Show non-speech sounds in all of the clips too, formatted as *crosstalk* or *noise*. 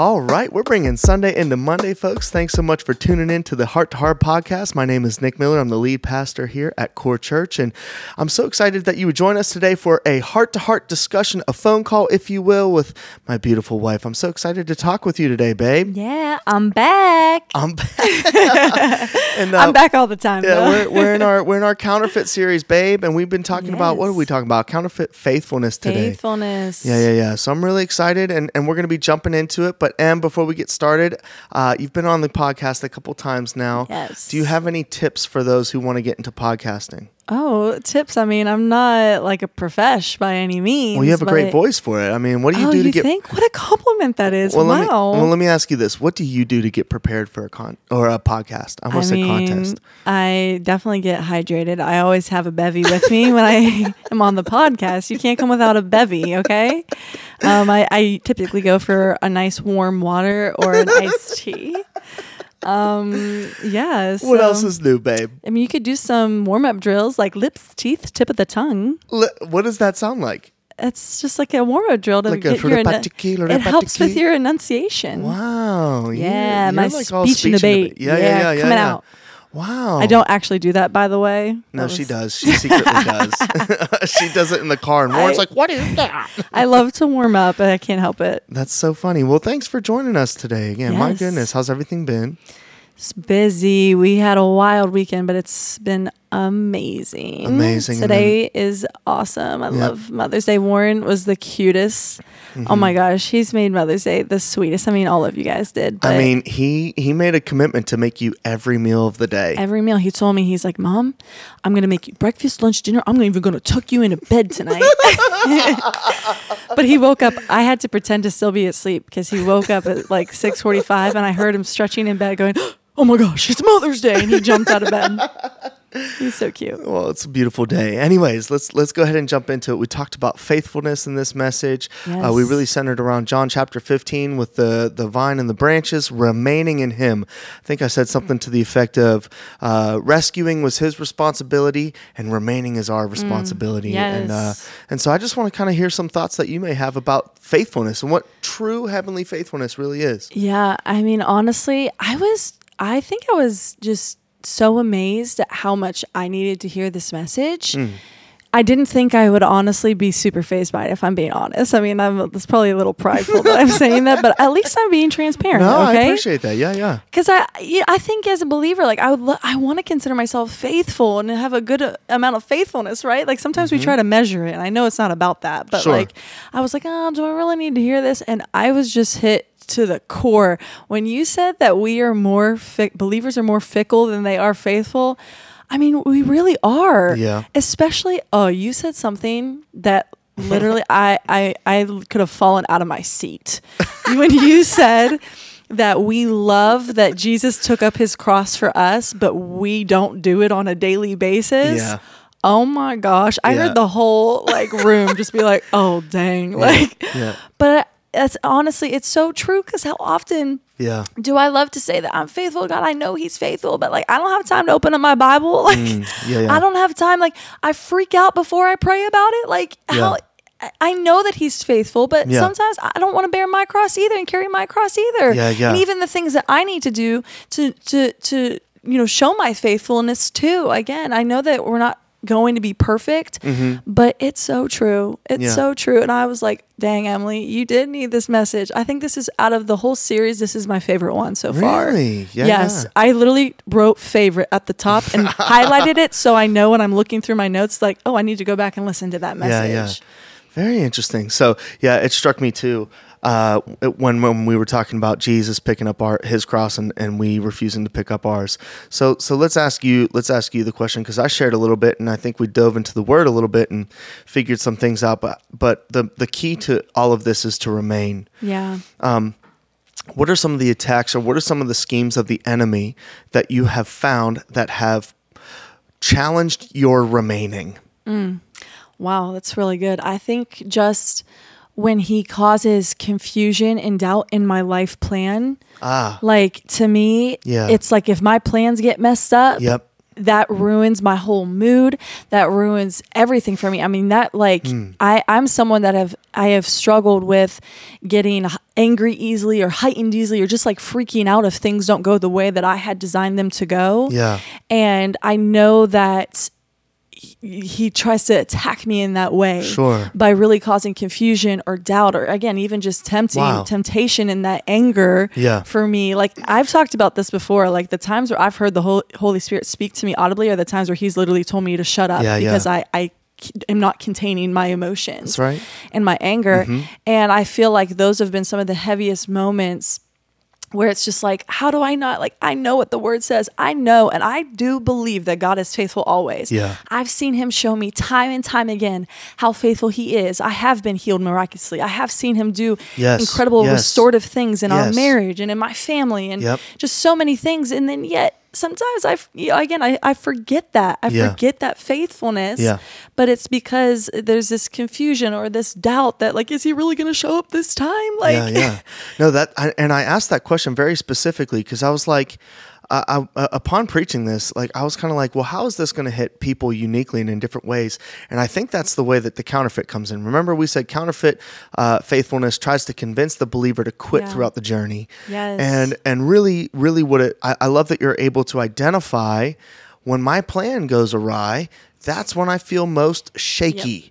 All right, we're bringing Sunday into Monday, folks. Thanks so much for tuning in to the Heart to Heart podcast. My name is Nick Miller. I'm the lead pastor here at Core Church, and I'm so excited that you would join us today for a heart to heart discussion, a phone call, if you will, with my beautiful wife. I'm so excited to talk with you today, babe. Yeah, I'm back. I'm back. *laughs* and, uh, I'm back all the time. Yeah, we're, we're in our we're in our counterfeit series, babe, and we've been talking about what are we talking about? Counterfeit faithfulness today. faithfulness. Yeah, yeah, yeah. So I'm really excited, and, and we're going to be jumping into it. But Em, before we get started, uh, you've been on the podcast a couple times now. Yes. Do you have any tips for those who want to get into podcasting? Oh, tips. I mean, I'm not like a profesh by any means. Well, you have a great voice for it. I mean, what do you oh, do to get you get? think? What a compliment that is. well, wow. let me well let me ask you this: What do you do to get prepared for a con or a podcast? I I almost said mean, contest. I definitely get hydrated. I always have a bevy with me when I *laughs* am on the podcast. You can't come without a bevy, okay? Um, I, I typically go for a nice warm water or an iced tea. Um, yeah. What else is new, babe? I mean, you could do some warm up drills like lips, teeth, tip of the tongue. Li- What does that sound like? It's just like a warm up drill to Like get your. it helps with your enunciation. Wow. Yeah, you're my all speech and debate. Yeah, yeah, yeah, yeah. coming yeah. out. Wow. I don't actually do that, by the way. No, That she does. She secretly does. *laughs* she does it in the car, and Warren's I- like, "What is that?" *laughs* I love to warm up, but I can't help it. That's so funny. Well, thanks for joining us today again. My goodness, how's everything been? It's busy. We had a wild weekend, but it's been amazing. Amazing, Today is awesome. I Yep. love Mother's Day. Warren was the cutest. Oh Mm-hmm. my gosh, he's made Mother's Day the sweetest. I mean, all of you guys did. I mean, he he made a commitment to make you every meal of the day. every meal he told me, he's like, Mom, I'm gonna make you breakfast, lunch, dinner. I'm even gonna tuck you into bed tonight. *laughs* but he woke up. I had to pretend to still be asleep because he woke up at like 6:45, and I heard him stretching in bed, going, *gasps* "Oh my gosh, it's Mother's Day!" And he jumped out of bed. He's so cute. well, it's a beautiful day. Anyways, let's let's go ahead and jump into it. We talked about faithfulness in this message. Uh, we really centered around John chapter 15 with the the vine and the branches remaining in Him. I think I said something to the effect of uh, rescuing was His responsibility and remaining is our responsibility. Yes. And uh, Mm, and so I just want to kind of hear some thoughts that you may have about faithfulness and what true heavenly faithfulness really is. Yeah, I mean, honestly, I was, I think I was just so amazed at how much I needed to hear this message. Hmm. I didn't think I would honestly be super fazed by it, if I'm being honest. I mean, I'm, it's probably a little prideful that I'm saying that, but at least I'm being transparent. No, I appreciate that. Yeah, yeah. because I, yeah, I think as a believer, like I would, lo- I want to consider myself faithful and have a good uh, amount of faithfulness, right? Like sometimes we try to measure it, and I know it's not about that, but Mm-hmm. Sure. like I was like, oh, do I really need to hear this? And I was just hit to the core when you said that we are more fic- believers are more fickle than they are faithful. I mean, we really are. Yeah. Especially, oh, you said something that literally *laughs* I, I I could have fallen out of my seat when you said that we love that Jesus took up his cross for us, but we don't do it on a daily basis. Yeah. Oh my gosh. I Yeah. heard the whole like room just be like, "Oh dang." Like Yeah. but that's honestly it's so true cuz how often Yeah. do I love to say that I'm faithful God? I know He's faithful, but like I don't have time to open up my Bible. *laughs* Like Mm, yeah, yeah. I don't have time. Like I freak out before I pray about it. Like how I- I know that He's faithful, but Yeah. sometimes I don't want to bear my cross either and carry my cross either. Yeah, yeah. And even the things that I need to do to to to you know show my faithfulness too. Again, I know that we're not going to be perfect, but it's so true. It's Mm-hmm. Yeah. so true. And I was like, dang, Emily, you did need this message. I think this is out of the whole series, this is my favorite one so far. Really? Yeah, yes. yeah. I literally wrote favorite at the top and *laughs* highlighted it so I know when I'm looking through my notes, like, oh, I need to go back and listen to that message. Yeah, yeah. Very interesting. So, yeah, it struck me too uh, when when we were talking about Jesus picking up our his cross and, and we refusing to pick up ours. So, so let's ask you let's ask you the question because I shared a little bit and I think we dove into the word a little bit and figured some things out. But but the the key to all of this is to remain. Yeah. What are some of the attacks or what are some of the schemes of the enemy that you have found that have challenged your remaining? Wow, that's really good. I think just when he causes confusion and doubt in my life plan, Ah, like to me, Yeah. it's like if my plans get messed up, yep. that ruins my whole mood. That ruins everything for me. I mean, that like Hmm. I I'm someone that have I have struggled with getting angry easily or heightened easily or just like freaking out if things don't go the way that I had designed them to go. Yeah. And I know that he, he tries to attack me in that way Sure. by really causing confusion or doubt or again even just tempting Wow. temptation and that anger Yeah. for me like i've talked about this before like the times where i've heard the Hol- holy spirit speak to me audibly are the times where he's literally told me to shut up Yeah, yeah. because i am not containing my emotions That's right. and my anger Mm-hmm. and i feel like those have been some of the heaviest moments where it's just like how do i not like i know what the word says. I know and i do believe that god is faithful always. Yeah. i've seen him show me time and time again how faithful he is. I have been healed miraculously. I have seen him do Yes, incredible yes. restorative things in our marriage and in my family and Yep. just so many things. And then yet sometimes I, again I, I forget that i Yeah. forget that faithfulness Yeah. but it's because there's this confusion or this doubt that like is he really going to show up this time like yeah, yeah. No, that *laughs* I, and I asked that question very specifically because I was like, I, I, uh, upon preaching this, like I was kind of like, well, how is this going to hit people uniquely and in different ways? And I think that's the way that the counterfeit comes in. Remember, we said counterfeit uh, faithfulness tries to convince the believer to quit Yeah. throughout the journey. Yes. And and really, really, what it, I, I love that you're able to identify when my plan goes awry. That's when I feel most shaky.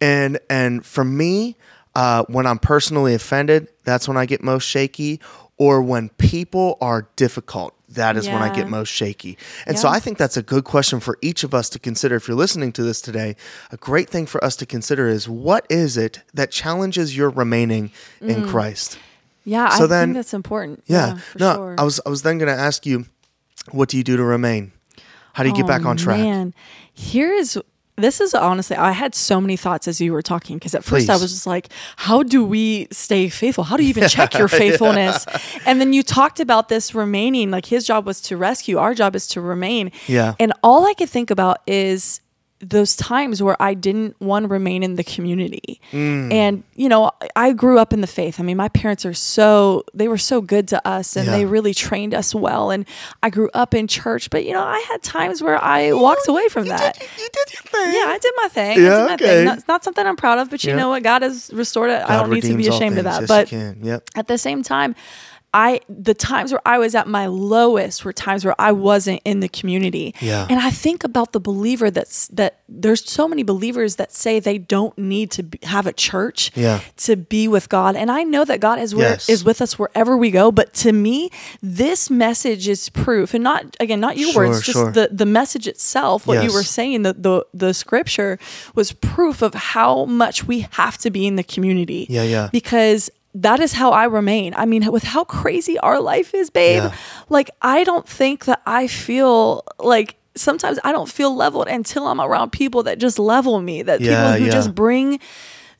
And and for me, uh, when I'm personally offended, that's when I get most shaky. Or when people are difficult, that is when I get most shaky. And so I think that's a good question for each of us to consider. If you're listening to this today, a great thing for us to consider is what is it that challenges your remaining in Mm. Christ? Yeah, So I then- think that's important. Yeah. for no, sure. I was I was then going to ask you, what do you do to remain? How do you get back Oh, on track? Man, here is this is honestly I had so many thoughts as you were talking because at first I was just like, how do we stay faithful? How do you even *laughs* check your faithfulness? And then you talked about this remaining, like his job was to rescue, our job is to remain. Yeah. And all I could think about is those times where I didn't one remain in the community. Mm. And you know, I grew up in the faith. I mean, my parents are so they were so good to us and Yeah. they really trained us well and I grew up in church, but you know, I had times where I walked away from that. You did your thing. Yeah, I did my thing. Yeah, I did my okay. thing. Not, it's not something I'm proud of, but you Yeah. know what? God has restored it. I don't need to be ashamed of that. Yes, but you. Yep. at the same time, I the times where I was at my lowest were times where I wasn't in the community. Yeah. And I think about the believer that's that there's so many believers that say they don't need to be, have a church Yeah. to be with God. And I know that God is where Yes. is with us wherever we go, but to me, this message is proof and not again, not your Sure, words, just sure. the the message itself, what you were saying, the, the the scripture was proof of how much we have to be in the community. Yeah, yeah. Because that is how I remain. I mean, with how crazy our life is, babe, Yeah. like I don't think that I feel like sometimes I don't feel leveled until I'm around people that just level me, that Yeah, people who yeah. just bring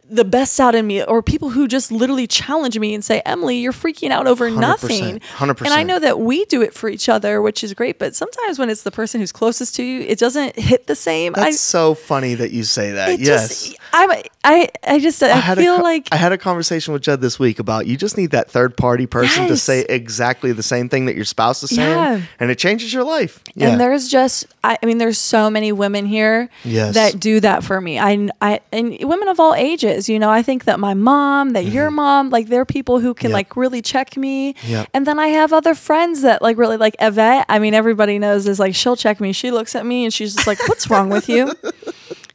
the best out in me or people who just literally challenge me and say emily you're freaking out over 100%, nothing 100%. and i know that we do it for each other which is great but sometimes when it's the person who's closest to you it doesn't hit the same That's i so funny that you say that. yes. just i'm i i just i, had feel a, like I had a conversation with Jed this week about you just need that third party person to say exactly the same thing that your spouse is saying, Yeah. and it changes your life. Yeah. And there's just, I, I mean, there's so many women here Yes. that do that for me. I, I, and women of all ages, you know, I think that my mom, that your mom, like they're people who can Mm-hmm. Yep. like really check me. Yep. And then I have other friends that like really like Yvette. I mean, everybody knows is like, she'll check me. She looks at me and she's just like, what's wrong with you? *laughs*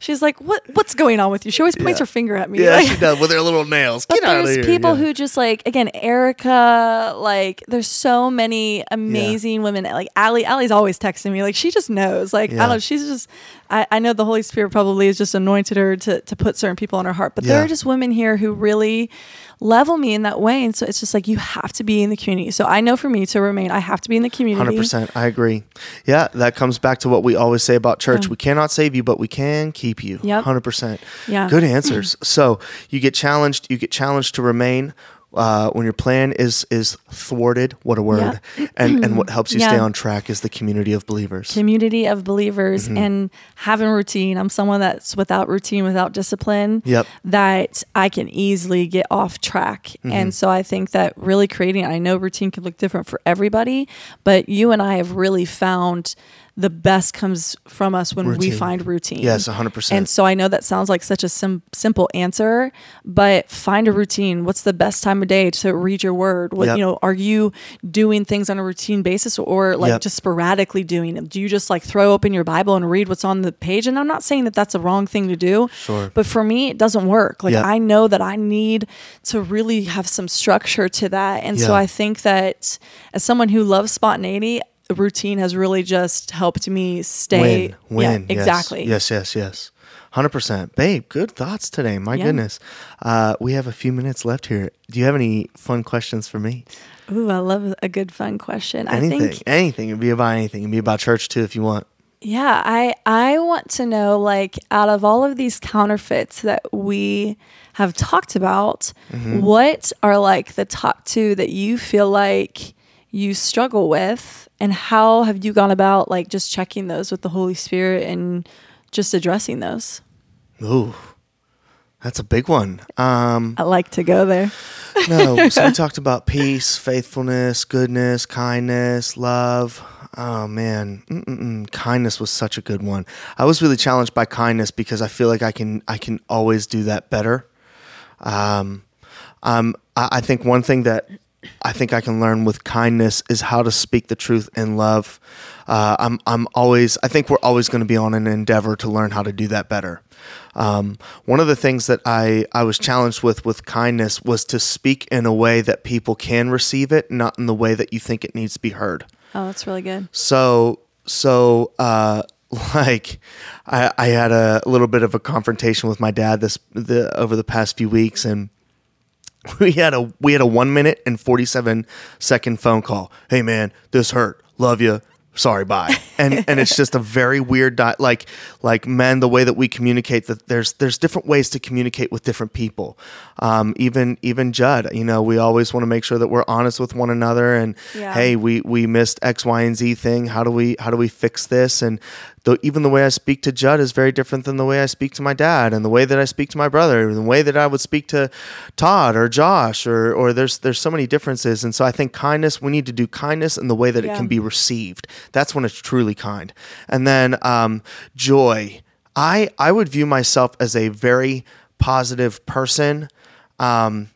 She's like, what, what's going on with you? She always points her finger at me. yeah, like- she does with her little nails. *laughs* but Get out of there's here. people Yeah. who just like again Erica like there's so many amazing women like Allie Allie's always texting me like she just knows like I don't know she's just I, I know the Holy Spirit probably has just anointed her to to put certain people on her heart but there are just women here who really level me in that way and so it's just like you have to be in the community so I know for me to remain I have to be in the community Hundred percent, I agree. Yeah, that comes back to what we always say about church: Yeah. we cannot save you, but we can keep you. Yep. hundred percent. Yeah. good answers. so you get challenged. You get challenged to remain. Uh, when your plan is is thwarted, what a word! And and *clears throat* what helps you stay on track is the community of believers. community of believers Mm-hmm. and having routine. I'm someone that's without routine, without discipline. Yep. That I can easily get off track. Mm-hmm. And so I think that really creating, I know routine can look different for everybody, but you and I have really found the best comes from us when we find routine. Yes, 100%. And so I know that sounds like such a sim- simple answer, but find a routine. What's the best time of day to read your word? What Yep. you know, are you doing things on a routine basis or like Yep. just sporadically doing them? Do you just like throw open your Bible and read what's on the page? And I'm not saying that that's a wrong thing to do, Sure. but for me, it doesn't work. Like Yep. I know that I need to really have some structure to that, and so I think that as someone who loves spontaneity. A Routine has really just helped me stay. win, win. Yeah, yes. exactly. Yes, yes, yes. 100%. Babe, good thoughts today. My Yeah. goodness. Uh, we have a few minutes left here. Do you have any fun questions for me? Ooh, I love a good fun question. Anything. I think anything. It'd be about anything. It'd be about church too if you want. yeah, I I want to know like out of all of these counterfeits that we have talked about, Mm-hmm. what are like the top 2 that you feel like you struggle with and how have you gone about like just checking those with the Holy Spirit and just addressing those? Ooh. That's a big one. Um, I like to go there. no, so we *laughs* talked about peace, faithfulness, goodness, kindness, love. Oh man, Mm-mm-mm. kindness was such a good one. I was really challenged by kindness because I feel like I can I can always do that better. Um, um, I, I think one thing that I think I can learn with kindness is how to speak the truth in love. Uh, I'm I'm always I think we're always going to be on an endeavor to learn how to do that better. Um, one of the things that I, I was challenged with with kindness was to speak in a way that people can receive it, not in the way that you think it needs to be heard. Oh, that's really good. So so uh, *laughs* like I, I had a little bit of a confrontation with my dad this the over the past few weeks and *laughs* we had a we had a one minute and 47 second phone call. Hey man this hurt. Love you sorry bye. And and it's just a very weird di- like like men the way that we communicate that there's there's different ways to communicate with different people. Um, even even judd you know we always want to make sure that we're honest with one another and Yeah. hey we we missed x y and z thing. How do we how do we fix this? And though even the way I speak to Judd is very different than the way I speak to my dad, and the way that I speak to my brother, and the way that I would speak to Todd or Josh, or or there's there's so many differences, and so I think kindness we need to do kindness in the way that it can be received. That's when it's truly kind, and then um, joy. I I would view myself as a very positive person. Um,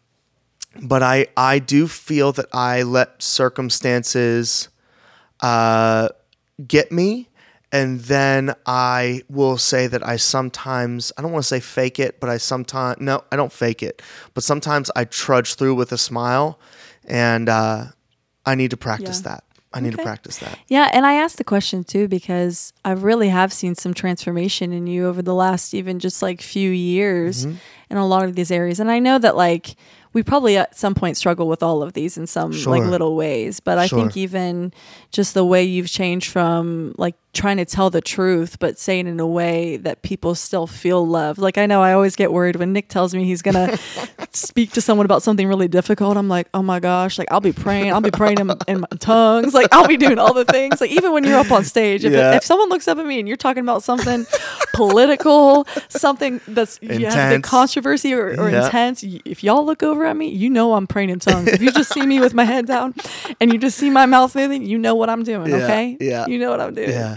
but I, I do feel that I let circumstances uh, get me. And then I will say that I sometimes, I don't want to say fake it, but I sometimes, no, I don't fake it. But sometimes I trudge through with a smile. And uh, I need to practice Yeah. that. I need to practice that. Yeah, and I asked the question too because I really have seen some transformation in you over the last even just like few years Mm-hmm. in a lot of these areas. And I know that like we probably at some point struggle with all of these in some like little ways, but I think even just the way you've changed from like trying to tell the truth but saying in a way that people still feel loved. Like I know I always get worried when Nick tells me he's going *laughs* to speak to someone about something really difficult. I'm like, "Oh my gosh, like I'll be praying, I'll be praying in, in my tongues, like I'll be doing all the things. Like even when you're up on stage, if, Yeah. if someone looks up at me and you're talking about something *laughs* political, something that's have the controversy or, or Yeah. intense, if y'all look over at me, you know I'm praying in tongues. If you just see me with my head down and you just see my mouth moving, you know what I'm doing. *laughs* Yeah, Okay, yeah. you know what I'm doing. Yeah.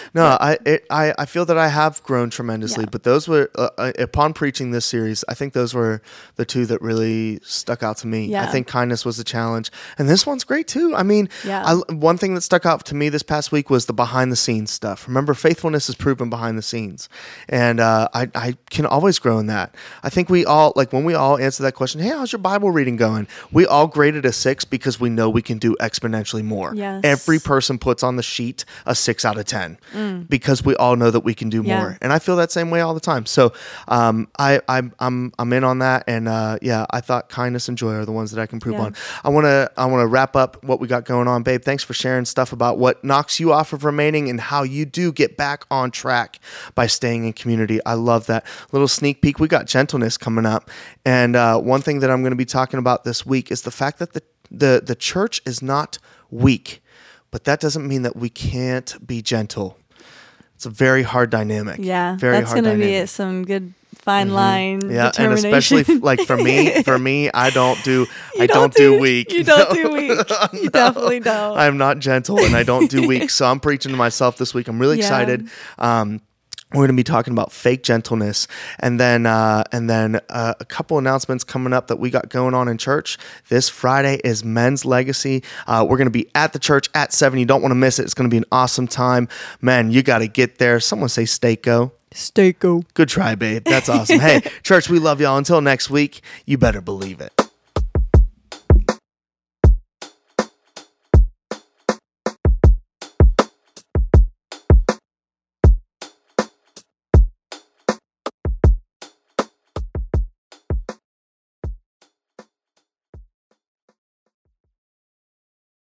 No, I, it, I I feel that I have grown tremendously, Yeah. but those were uh, uh, upon preaching this series. I think those were the two that really stuck out to me. I think kindness was a challenge, and this one's great too. I mean, Yeah. I, one thing that stuck out to me this past week was the behind the scenes stuff. Remember, faithfulness is proven behind the scenes, and uh, I I can always grow in that. I think we all like when we all answer that question. Hey, how's your Bible reading going? We all graded a six because we know we can do exponentially more. Yes. Every person puts on the sheet a six out of 10 because we all know that we can do Mm. Yeah. more. And I feel that same way all the time. So um, I, I, I'm, I'm in on that. And uh, yeah, I thought kindness and joy are the ones that I can prove Yeah. on. I want to, I want to wrap up what we got going on, babe. Thanks for sharing stuff about what knocks you off of remaining and how you do get back on track by staying in community. I love that little sneak peek. We got gentleness coming up. And uh, one thing that I'm going to be talking about this week is the fact that the, the, the church is not weak, but that doesn't mean that we can't be gentle. It's a very hard dynamic. Yeah, very that's hard going to be some good fine line. Mm-hmm. Yeah, and especially like for me, *laughs* for me, I don't do, I don't, do, weak. You don't *laughs* No. do weak. You definitely don't. I'm not gentle and I don't do weak. *laughs* So I'm preaching to myself this week. I'm really Yeah. excited. Um, we're going to be talking about fake gentleness, and then uh, and then uh, a couple announcements coming up that we got going on in church. This Friday is Men's Legacy. Uh, we're going to be at the church at seven. You don't want to miss it. It's going to be an awesome time, man. You got to get there. Someone say Stako. Stay. Good try, babe. That's awesome. hey, *laughs* church, we love y'all. Until next week, you better believe it.